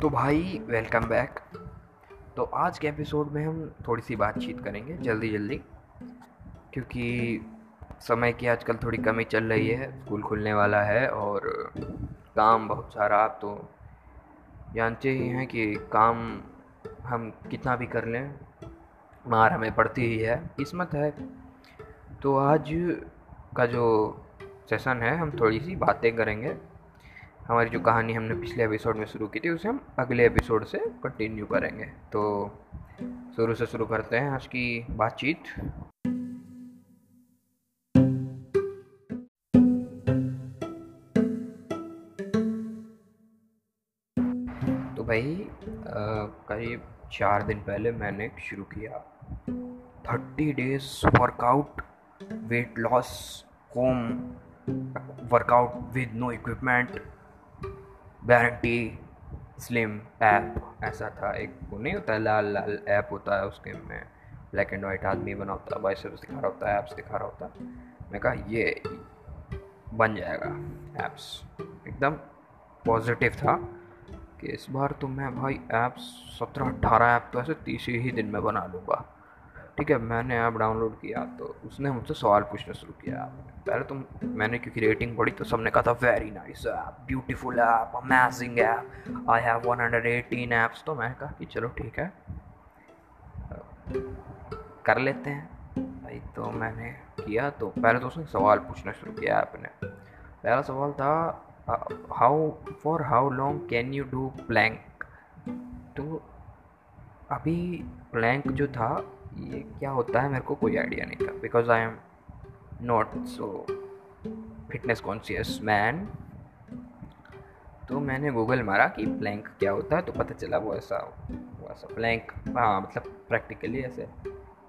तो भाई welcome back तो आज के एपिसोड में हम थोड़ी सी बातचीत करेंगे जल्दी जल्दी क्योंकि समय की आजकल थोड़ी कमी चल रही है, स्कूल खुलने वाला है और काम बहुत सारा, आप तो जानते ही हैं कि काम हम कितना भी कर लें, मार हमें पड़ती ही है, किस्मत है। तो आज का जो सेशन है, हम थोड़ी सी बातें करेंगे। हमारी जो कहानी हमने पिछले एपिसोड में शुरू की थी, उसे हम अगले एपिसोड से कंटिन्यू करेंगे। तो शुरू से शुरू करते हैं आज की बातचीत। तो भाई करीब चार दिन पहले मैंने शुरू किया thirty days workout weight loss home workout with no equipment guarantee slim app ऐसा था एक, वो नहीं होता है लाल लाल ऐप होता है उसके में। ब्लैक एंड वाइट आदमी बना होता है बाइसेप्स दिखा रहा होता है ऐप्स दिखा रहा होता। है मैं कहा, ये बन जाएगा ऐप्स एकदम पॉजिटिव था कि इस बार तो मैं भाई ऐप्स सत्रह अट्ठारह ऐप तो ऐसे तीसरे ही दिन में बना लूँगा। ठीक है, मैंने ऐप डाउनलोड किया तो उसने मुझसे सवाल पूछना शुरू किया। पहले तो मैंने, क्योंकि रेटिंग पढ़ी तो सबने कहा था very nice app beautiful app amazing app I have 118 apps तो मैंने कहा कि चलो ठीक है, कर लेते हैं। भाई तो मैंने किया तो पहले तो उसने सवाल पूछना शुरू किया ऐप ने। पहला सवाल था how for how long can you do plank तो अभी प्लैंक जो था ये क्या होता है, मेरे को कोई आइडिया नहीं था because I am not so fitness conscious man तो मैंने गूगल मारा कि प्लैंक क्या होता है तो पता चला वो ऐसा वो ऐसा प्लैंक हाँ मतलब प्रैक्टिकली ऐसे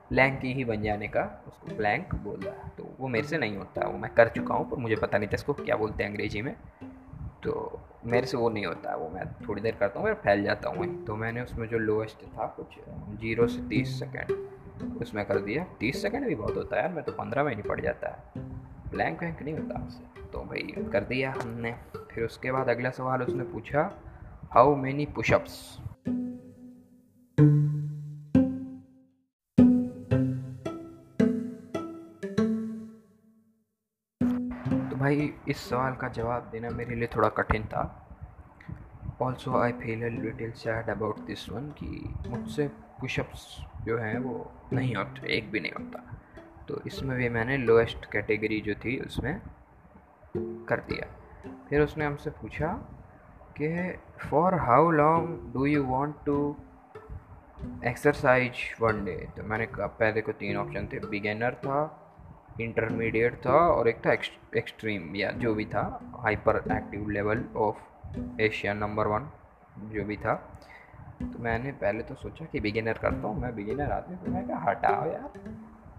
प्लैंक ही बन जाने का, उसको प्लैंक बोल। तो वो मेरे से नहीं होता, वो मैं कर चुका हूँ, पर मुझे पता नहीं था इसको क्या बोलते हैं अंग्रेज़ी में। तो मेरे से वो नहीं होता वो मैं थोड़ी देर करता हूँ, फिर फैल जाता हूँ तो मैंने उसमें जो लोएस्ट था, कुछ ज़ीरो से तीस सेकेंड उसमें कर दिया। तीस सेकेंड भी बहुत होता है यार मैं तो पंद्रह में नहीं पड़ जाता है। ब्लैंक वैंक नहीं होता उससे। तो भाई कर दिया हमने। फिर उसके बाद अगला सवाल उसने पूछा हाउ मैनी पुशअप्स भाई, इस सवाल का जवाब देना मेरे लिए थोड़ा कठिन था। Also I feel little sad about this one कि मुझसे पुशअप्स जो हैं वो नहीं होते, एक भी नहीं होता। तो इसमें भी मैंने लोएस्ट कैटेगरी जो थी, उसमें कर दिया। फिर उसने हमसे पूछा कि for how long do you want to exercise one day तो मैंने कहा, पहले को तीन ऑप्शन थे। बिगेनर था इंटरमीडिएट था और एक था एक्सट्रीम या जो भी था hyperactive level of Asia number one जो भी था। तो मैंने पहले तो सोचा कि बिगिनर करता हूँ, मैं बिगिनर आदमी तो मैं कहा हटाओ यार।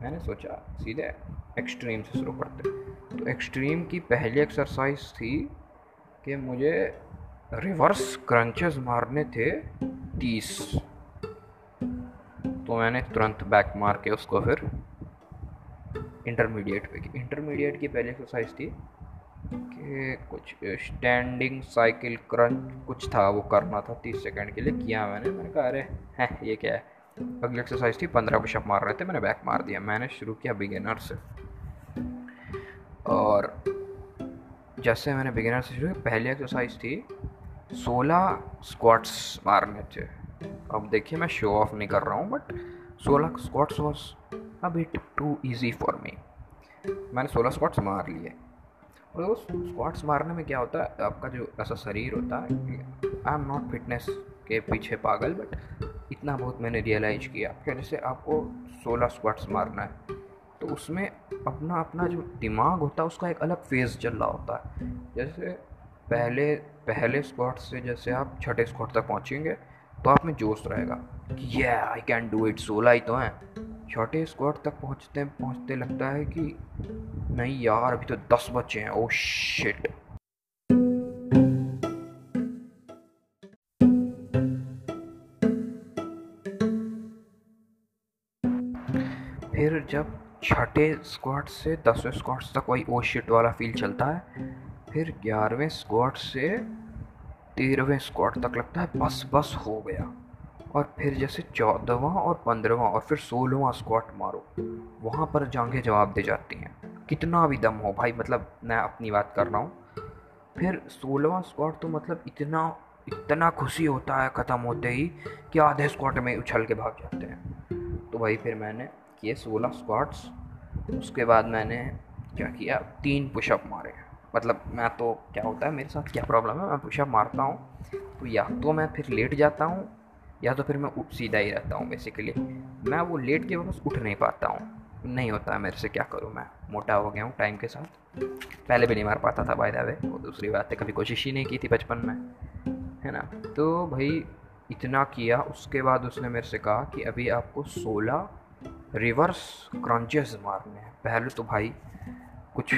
मैंने सोचा सीधे एक्सट्रीम से शुरू करते तो एक्सट्रीम की पहली एक्सरसाइज थी कि मुझे रिवर्स क्रंचेस मारने थे तीस। तो मैंने तुरंत बैक मार के उसको फिर इंटरमीडिएट पे इंटरमीडिएट की पहली एक्सरसाइज थी कि कुछ स्टैंडिंग साइकिल क्रंच कुछ था, वो करना था तीस सेकंड के लिए, किया मैंने। मैंने कहा, अरे, हैं, ये क्या है? अगली एक्सरसाइज थी, पंद्रह पुशअप मार रहे थे, मैंने बैक मार दिया। मैंने शुरू किया बिगिनर से। और जैसे मैंने बिगिनर से शुरू किया, पहली एक्सरसाइज थी सोलह स्क्वाट्स मारने थे। अब देखिए, मैं शो ऑफ़ नहीं कर रहा हूँ बट सोलह squats was a bit too easy for me मैंने सोलह स्क्वाट्स मार लिए। और उस स्क्वाट्स मारने में क्या होता है? आपका जो ऐसा शरीर होता है आई एम नॉट फिटनेस के पीछे पागल बट इतना बहुत मैंने रियलाइज़ किया। कि जैसे आपको सोलह स्क्वाट्स मारना है तो उसमें अपना अपना जो दिमाग होता है, उसका एक अलग फ़ेज़ चल रहा होता है। जैसे पहले पहले स्क्वाट से जैसे आप छठे स्क्वाट तक पहुँचेंगे तो आप में जोश रहेगा कि ये आई कैन डू इट सोलह ही तो हैं। छोटे स्क्वाड तक पहुँचते पहुँचते लगता है कि नहीं यार, अभी तो दस बच्चे हैं। ओ शिट फिर जब छठे स्क्वाड से दसवें स्क्वाड तक वही ओ शिट वाला फील चलता है, फिर ग्यारहवें स्क्वाड से तेरहवें स्क्वाड तक लगता है, बस बस हो गया। और फिर जैसे चौदहवा और पंद्रहवा और फिर सोलहवा स्क्वाट मारो। वहाँ पर जांघें जवाब दे जाती हैं। कितना भी दम हो, भाई मतलब मैं अपनी बात कर रहा हूँ। फिर सोलहवा स्क्वाट तो मतलब इतना इतना खुशी होता है ख़त्म होते ही कि आधे स्क्वाट में उछल के भाग जाते हैं। तो भाई, फिर मैंने किए सोलह स्क्वाट्स उसके बाद मैंने क्या किया? तीन पुशअप मारे। मतलब मैं तो क्या होता है मेरे साथ क्या प्रॉब्लम है? मैं पुशअप मारता हूँ। तो या तो मैं फिर लेट जाता हूँ या तो फिर मैं सीधा ही रहता हूँ बेसिकली मैं वो लेट के वापस उठ नहीं पाता हूँ। नहीं होता मेरे से, क्या करूँ मैं? मोटा हो गया हूँ टाइम के साथ। पहले भी नहीं मार पाता था बाय द वे वो दूसरी बात है, कभी कोशिश ही नहीं की थी बचपन में, है ना? तो भाई, इतना किया, उसके बाद उसने मेरे से कहा कि अभी आपको सोलह रिवर्स क्रंचेस मारने हैं। पहले तो भाई, कुछ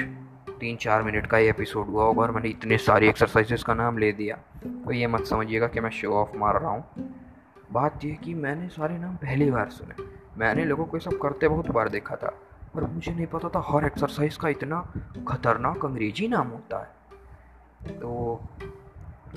तीन चार मिनट का ही एपिसोड हुआ होगा और मैंने इतने सारी एक्सरसाइजेस का नाम ले दिया। तो ये मत समझिएगा कि मैं शो ऑफ़ मार रहा हूँ। बात यह कि मैंने सारे नाम पहली बार सुने। मैंने लोगों को ये सब करते बहुत बार देखा था पर मुझे नहीं पता था हर एक्सरसाइज का इतना खतरनाक अंग्रेज़ी नाम होता है। तो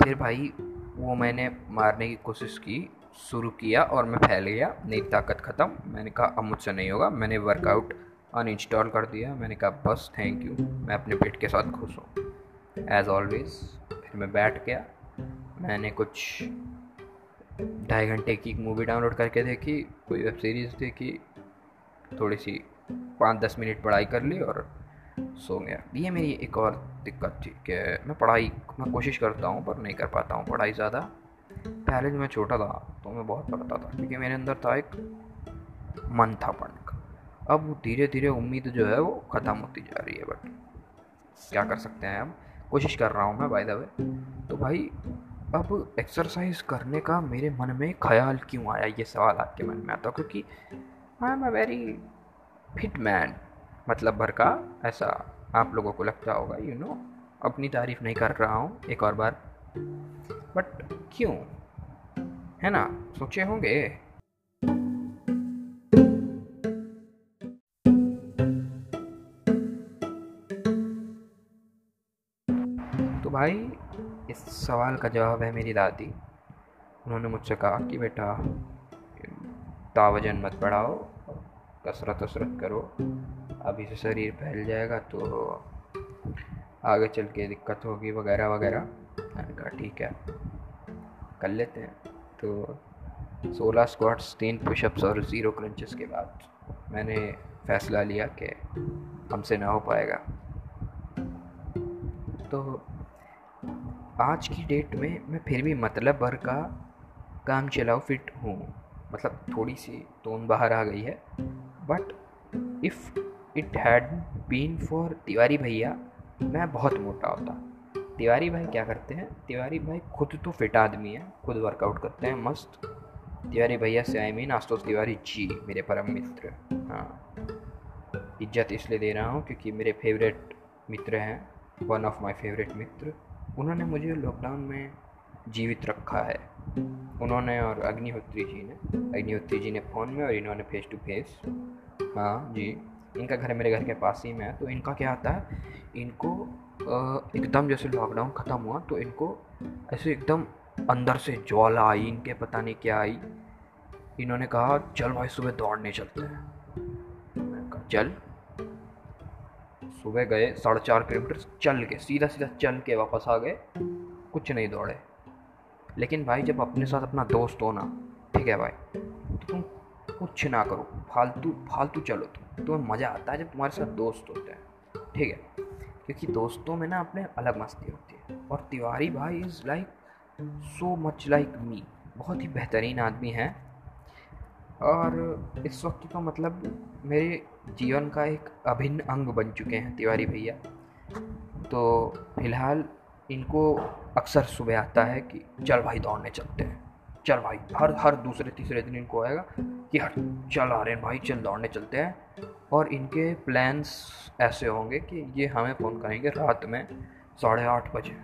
फिर भाई वो मैंने मारने की कोशिश की शुरू किया और मैं फैल गया मेरी ताकत ख़त्म। मैंने कहा अब मुझसे नहीं होगा। मैंने वर्कआउट अनइंस्टॉल कर दिया। मैंने कहा बस थैंक यू मैं अपने पेट के साथ खुश हूँ। एज़ ऑलवेज़ फिर मैं बैठ गया। मैंने कुछ ढाई घंटे की मूवी डाउनलोड करके देखी, कोई वेब सीरीज़ देखी थोड़ी सी पाँच दस मिनट पढ़ाई कर ली और सो गया। ये मेरी एक और दिक्कत थी कि मैं पढ़ाई, मैं कोशिश करता हूँ पर नहीं कर पाता हूँ पढ़ाई ज़्यादा। पहले जब मैं छोटा था तो मैं बहुत पढ़ता था, क्योंकि मेरे अंदर था एक मन था पढ़ने का। अब धीरे धीरे उम्मीद जो है वो ख़त्म होती जा रही है बट क्या कर सकते हैं अब कोशिश कर रहा हूँ मैं बाय द वे तो भाई अब एक्सरसाइज करने का मेरे मन में ख्याल क्यों आया? ये सवाल आपके मन में आता क्योंकि I am a very fit man मतलब भर का ऐसा आप लोगों को लगता होगा यू you नो know, अपनी तारीफ़ नहीं कर रहा हूँ एक और बार। बट क्यों? है ना? सोचे होंगे। तो भाई इस सवाल का जवाब है मेरी दादी। उन्होंने मुझसे कहा कि, बेटा, तावजन मत बढ़ाओ, कसरत वसरत करो। अभी से शरीर फैल जाएगा तो आगे चल के दिक्कत होगी, वगैरह वगैरह। मैंने कहा, ठीक है, कर लेते हैं। तो सोलह स्क्वाट्स तीन पुशअप्स और ज़ीरो क्रंचेस के बाद मैंने फ़ैसला लिया कि हमसे ना हो पाएगा। तो आज की डेट में मैं फिर भी मतलब भर का काम चलाओ फिट हूँ। मतलब थोड़ी सी टोन बाहर आ गई है। But if it had been for Tiwari भैया, मैं बहुत मोटा होता। तिवारी भाई क्या करते हैं? तिवारी भाई खुद तो फिट आदमी है, खुद वर्कआउट करते हैं, मस्त। तिवारी भैया से आई मीन आशुतोष तिवारी जी, मेरे परम मित्र। हाँ। इज़्ज़त इसलिए दे रहा हूँ क्योंकि मेरे फेवरेट मित्र हैं वन ऑफ़ माय फेवरेट मित्र। उन्होंने मुझे लॉकडाउन में जीवित रखा है। उन्होंने और अग्निहोत्री जी ने, अग्निहोत्री जी ने फ़ोन में और इन्होंने फेस टू फेस हाँ जी। इनका घर मेरे घर के पास ही में है तो इनका क्या आता है, इनको एकदम जैसे लॉकडाउन ख़त्म हुआ तो इनको ऐसे एकदम अंदर से ज्वाला आई, इनके पता नहीं क्या आई। इन्होंने कहा, चल भाई, सुबह दौड़ने चलते हैं। चल। सुबह गए, साढ़े चार किलोमीटर चल के, सीधा सीधा चल के वापस आ गए। कुछ नहीं दौड़े। लेकिन भाई, जब अपने साथ अपना दोस्त हो ना, ठीक है भाई तो तुम कुछ ना करो। फालतू फालतू चलो तुम। तुम्हें मज़ा आता है जब तुम्हारे साथ दोस्त होते हैं। ठीक है? क्योंकि दोस्तों में ना अपने अलग मस्ती होती है। और तिवारी भाई is like so much like me बहुत ही बेहतरीन आदमी है। और इस वक्त तो मतलब मेरे जीवन का एक अभिन्न अंग बन चुके हैं तिवारी भैया। तो फ़िलहाल इनको अक्सर सुबह आता है कि चल भाई दौड़ने चलते हैं। चल भाई, हर हर दूसरे, तीसरे दिन इनको आएगा कि हर चल आ रहे हैं भाई, चल दौड़ने चलते हैं। और इनके प्लान्स ऐसे होंगे कि ये हमें फ़ोन करेंगे रात में साढ़े आठ बजे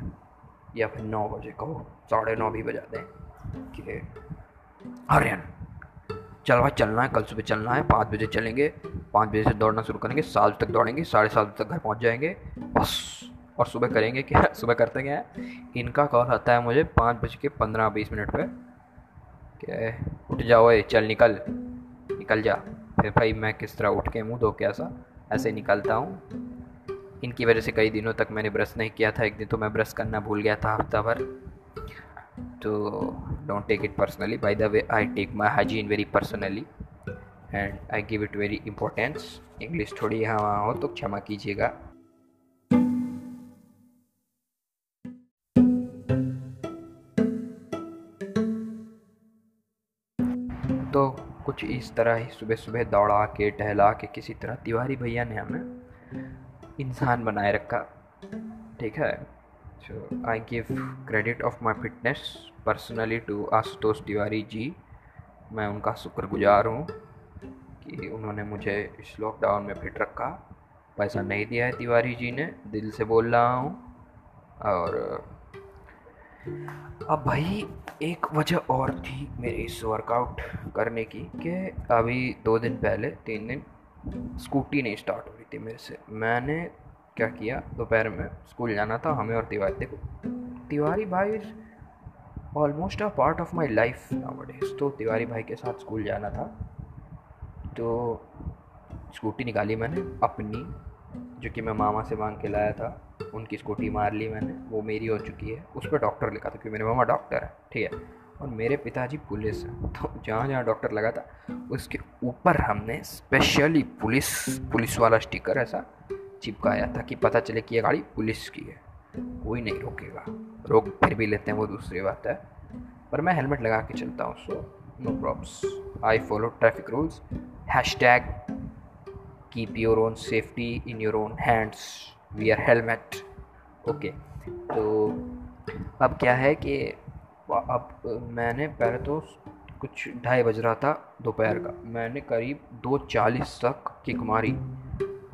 या फिर नौ बजे, कहो, साढ़े नौ भी बजा दें कि आर्यन चल भाई, चलना है, कल सुबह चलना है, पाँच बजे चलेंगे, पाँच बजे से दौड़ना शुरू करेंगे, सात तक दौड़ेंगे, साढ़े सात बजे तक घर पहुँच जाएँगे, बस, और सुबह करेंगे क्या? सुबह करते क्या है? इनका कॉल आता है मुझे पाँच बज के पंद्रह बीस मिनट पर क्या है? उठ जाओ ये चल निकल निकल जा। फिर भाई मैं किस तरह उठ के मुँह धो के ऐसा, ऐसे निकलता हूँ। इनकी वजह से कई दिनों तक मैंने ब्रश नहीं किया था, एक दिन तो मैं ब्रश करना भूल गया था हफ़्ता भर। तो don't take it personally by the way I take my hygiene very personally and I give it very importance English थोड़ी यहाँ वहाँ हो तो क्षमा कीजिएगा। तो कुछ इस तरह ही सुबह सुबह दौड़ा के, टहला के, किसी तरह तिवारी भैया ने हमें इंसान बनाए रखा। ठीक है? I give credit of my fitness personally to Ashutosh Tiwari ji मैं उनका शुक्रगुजार हूँ कि उन्होंने मुझे इस लॉकडाउन में फिट रखा। पैसा नहीं दिया है तिवारी जी ने, दिल से बोल रहा हूँ। और, अब भाई, एक वजह और थी मेरे इस वर्कआउट करने की कि अभी दो दिन पहले, तीन दिन स्कूटी नहीं स्टार्ट हुई थी मेरे से। मैंने क्या किया? दोपहर में स्कूल जाना था, हमें और तिवारी। देखो, तिवारी भाई is almost a part of my life now तो तिवारी भाई के साथ स्कूल जाना था तो स्कूटी निकाली मैंने अपनी, जो कि मैं मामा से मांग के लाया था। उनकी स्कूटी मार ली मैंने, वो मेरी हो चुकी है। उस पर डॉक्टर लिखा था क्योंकि मेरे मामा डॉक्टर है, ठीक है? और मेरे पिताजी पुलिस हैं। तो जहाँ जहाँ डॉक्टर लगा था, उसके ऊपर हमने स्पेशली पुलिस पुलिस वाला स्टिकर ऐसा चिपकाया था कि पता चले कि ये गाड़ी पुलिस की है। कोई नहीं रोकेगा। रोक फिर भी लेते हैं, वो दूसरी बात है। पर मैं हेलमेट लगा के चलता हूँ so no probs I follow traffic rules hashtag keep your own safety in your own hands wear helmet okay तो अब क्या है कि, अब मैंने पहले तो कुछ ढाई बज रहा था दोपहर का। मैंने करीब दो चालीस तक किक मारी।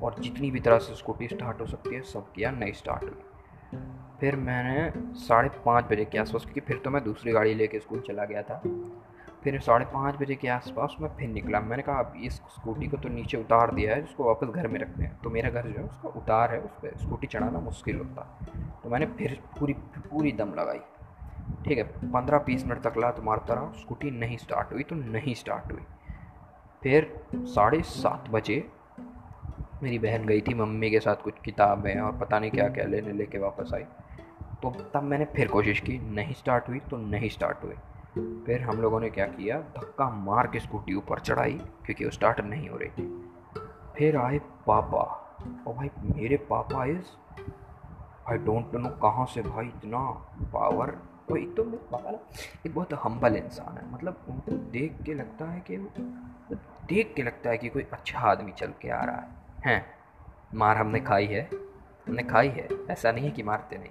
और जितनी भी तरह से स्कूटी स्टार्ट हो सकती है, सब किया नहीं स्टार्ट हुई फिर मैंने साढ़े पाँच बजे के आसपास, क्योंकि फिर तो मैं दूसरी गाड़ी लेके स्कूल चला गया था। फिर साढ़े पाँच बजे के आसपास मैं फिर निकला। मैंने कहा, अब इस स्कूटी को तो नीचे उतार दिया है जिसको वापस घर में रखते हैं। तो मेरा घर जो है, उसका उतार है, उस पर स्कूटी चढ़ाना मुश्किल होता। तो मैंने फिर पूरी पूरी दम लगाई। ठीक है, पंद्रह बीस मिनट तक ला तो मारता रहा स्कूटी नहीं स्टार्ट हुई तो नहीं स्टार्ट हुई। फिर साढ़े सात बजे मेरी बहन गई थी, मम्मी के साथ कुछ किताबें और पता नहीं क्या क्या लेने लेके वापस आई। तो तब मैंने फिर कोशिश की, नहीं स्टार्ट हुई तो नहीं स्टार्ट हुई फिर हम लोगों ने क्या किया, धक्का मार के स्कूटी ऊपर चढ़ाई, क्योंकि वो स्टार्ट नहीं हो रही थी। फिर आए पापा। और भाई, मेरे पापा इज़ आई डोंट नो कहाँ से भाई इतना पावर एक तो मेरे पापा ना एक बहुत हम्बल इंसान है। मतलब उनको देख के लगता है कि देख के लगता है कि कोई अच्छा आदमी चल के आ रहा है। हैं। मार हमने खाई है। हमने खाई है। ऐसा नहीं है कि मारते नहीं।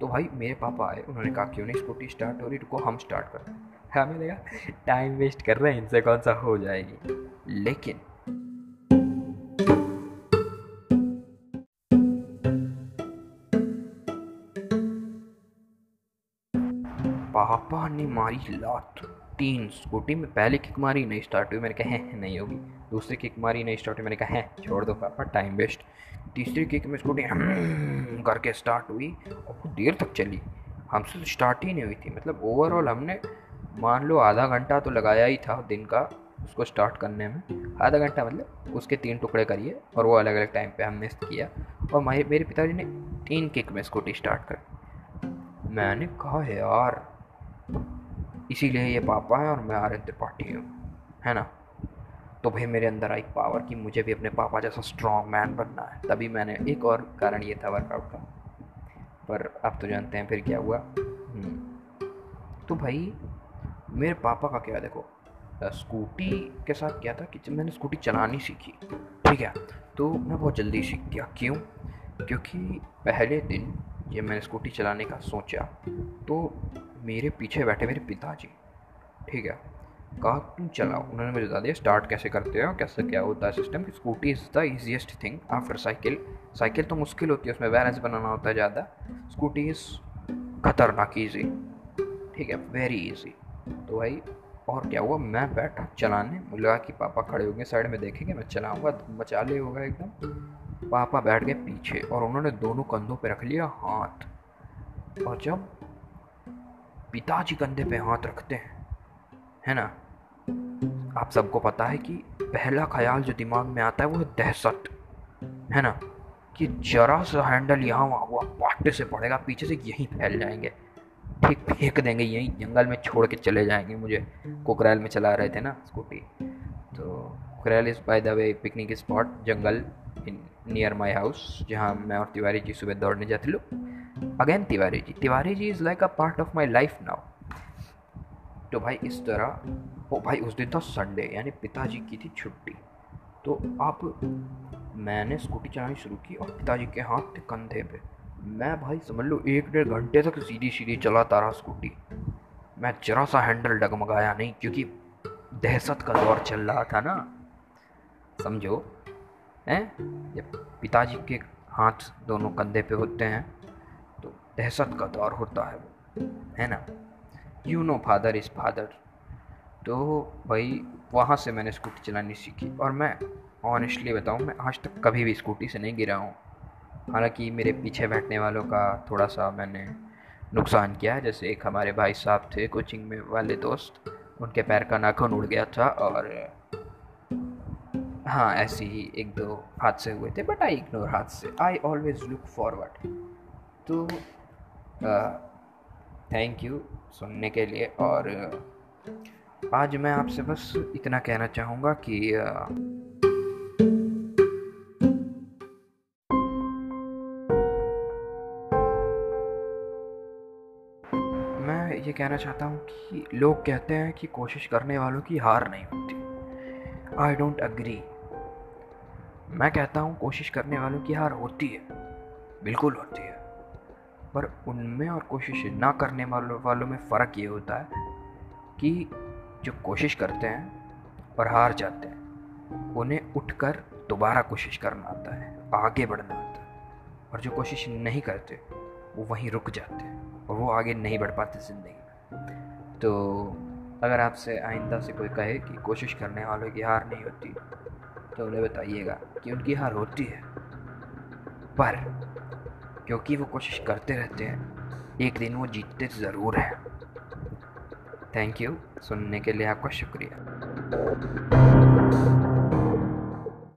तो भाई मेरे पापा आए। उन्होंने कहा, क्यों नहीं स्कूटी स्टार्ट हो रही? रुको, हम स्टार्ट करते हैं। हमें लगा टाइम वेस्ट कर रहे हैं। इनसे कौन सा हो जाएगी? लेकिन ने मारी लात तीन स्कूटी में। पहले किक मारी नहीं स्टार्ट हुई। मैंने कहा, है, नहीं होगी। दूसरी किक मारी नहीं स्टार्ट हुई। मैंने कहा, है, छोड़ दो पापा टाइम वेस्ट तीसरी किक में स्कूटी करके स्टार्ट हुई और बहुत देर तक चली। हमसे तो स्टार्ट ही नहीं हुई थी। मतलब ओवरऑल हमने, मान लो आधा घंटा तो लगाया ही था दिन का उसको स्टार्ट करने में। आधा घंटा मतलब उसके तीन टुकड़े करिए और वो अलग अलग टाइम पे हमने किया। और मेरे पिताजी ने तीन किक में स्कूटी स्टार्ट कर। मैंने कहा, यार इसीलिए ये पापा है और मैं आर्यन त्रिपाठी हूँ है ना? तो भाई मेरे अंदर आई पावर कि मुझे भी अपने पापा जैसा स्ट्रॉन्ग मैन बनना है। तभी मैंने एक और कारण ये था वर्कआउट का। पर अब तो जानते हैं फिर क्या हुआ। हम्म। तो भाई, मेरे पापा का क्या देखो स्कूटी के साथ क्या था कि जब मैंने स्कूटी चलानी सीखी, ठीक है? तो मैं बहुत जल्दी सीख गया। क्यों? क्योंकि पहले दिन जब मैंने स्कूटी चलाने का सोचा तो मेरे पीछे बैठे मेरे पिताजी। ठीक है? कहा, तुम चलाओ। उन्होंने मुझे बता दिया स्टार्ट कैसे करते हो? कैसे, क्या होता है system scooty is the easiest thing after cycle cycle तो मुश्किल होती है, उसमें बैलेंस बनाना होता है ज़्यादा। स्कूटी इज़ खतरनाक ईजी ठीक है? वेरी ईजी तो भाई, और क्या हुआ? मैं बैठा चलाने। मुझे लगा कि पापा खड़े होंगे साइड में, देखेंगे, मैं चलाऊँगा। मचाले होगा एकदम। पापा बैठ गए पीछे और उन्होंने दोनों कंधों पे रख लिया हाथ। और जब पिताजी कंधे पे हाथ रखते हैं, है ना? आप सबको पता है कि पहला ख्याल जो दिमाग में आता है वो दहशत, है ना? कि जरा सा हैंडल यहाँ वहाँ हुआ, पाटे से पड़ेगा, पीछे से यहीं फैल जाएँगे। ठीक फेंक देंगे, यहीं जंगल में छोड़ के चले जाएँगे। मुझे कुकरैल में चला रहे थे ना, स्कूटी। तो Kukrail is by the way picnic spot jungle in near my house जहाँ मैं और तिवारी जी सुबह दौड़ने जाते लोग again Tiwari ji Tiwari ji is like a part of my life now तो भाई इस तरह, ओ भाई उस दिन था संडे यानी पिताजी की थी छुट्टी। तो आप मैंने स्कूटी चलानी शुरू की और पिताजी के हाथ थे कंधे पे। मैं भाई समझ लो, एक डेढ़ घंटे तक सीधी सीधी चलाता रहा स्कूटी मैं जरा सा हैंडल डगमगाया नहीं, क्योंकि दहशत का दौर चल रहा था ना। समझो, हैं? जब पिताजी के हाथ दोनों कंधे पे होते हैं दहशत का दौर होता है है ना? You know father is father तो भाई, वहाँ से मैंने स्कूटी चलानी सीखी और मैं ऑनेस्टली बताऊँ, मैं आज तक कभी भी स्कूटी से नहीं गिरा हूँ। हालाँकि मेरे पीछे बैठने वालों का थोड़ा सा मैंने नुकसान किया है, जैसे एक हमारे भाई साहब थे कोचिंग में वाले दोस्त। उनके पैर का नाखून उड़ गया था और हाँ ऐसे ही एक दो हादसे हुए थे बट आई इग्नोर हादसे। आई ऑलवेज लुक फॉरवर्ड तो थैंक यू सुनने के लिए। और आज मैं आपसे बस इतना कहना चाहूँगा कि मैं ये कहना चाहता हूँ कि लोग कहते हैं कि कोशिश करने वालों की हार नहीं होती। आई डोंट अग्री मैं कहता हूँ कोशिश करने वालों की हार होती है। बिल्कुल होती है। पर उनमें और कोशिश ना करने वालों वालों में फ़र्क ये होता है कि जो कोशिश करते हैं और हार जाते हैं, उन्हें उठकर दोबारा कोशिश करना आता है, आगे बढ़ना आता है। और जो कोशिश नहीं करते, वो वहीं रुक जाते हैं और वो आगे नहीं बढ़ पाते ज़िंदगी में। तो अगर आपसे आइंदा से कोई कहे कि कोशिश करने वालों की हार नहीं होती तो उन्हें बताइएगा कि उनकी हार होती है। पर क्योंकि वो कोशिश करते रहते हैं। एक दिन वो जीतते ज़रूर हैं। थैंक यू सुनने के लिए आपका शुक्रिया।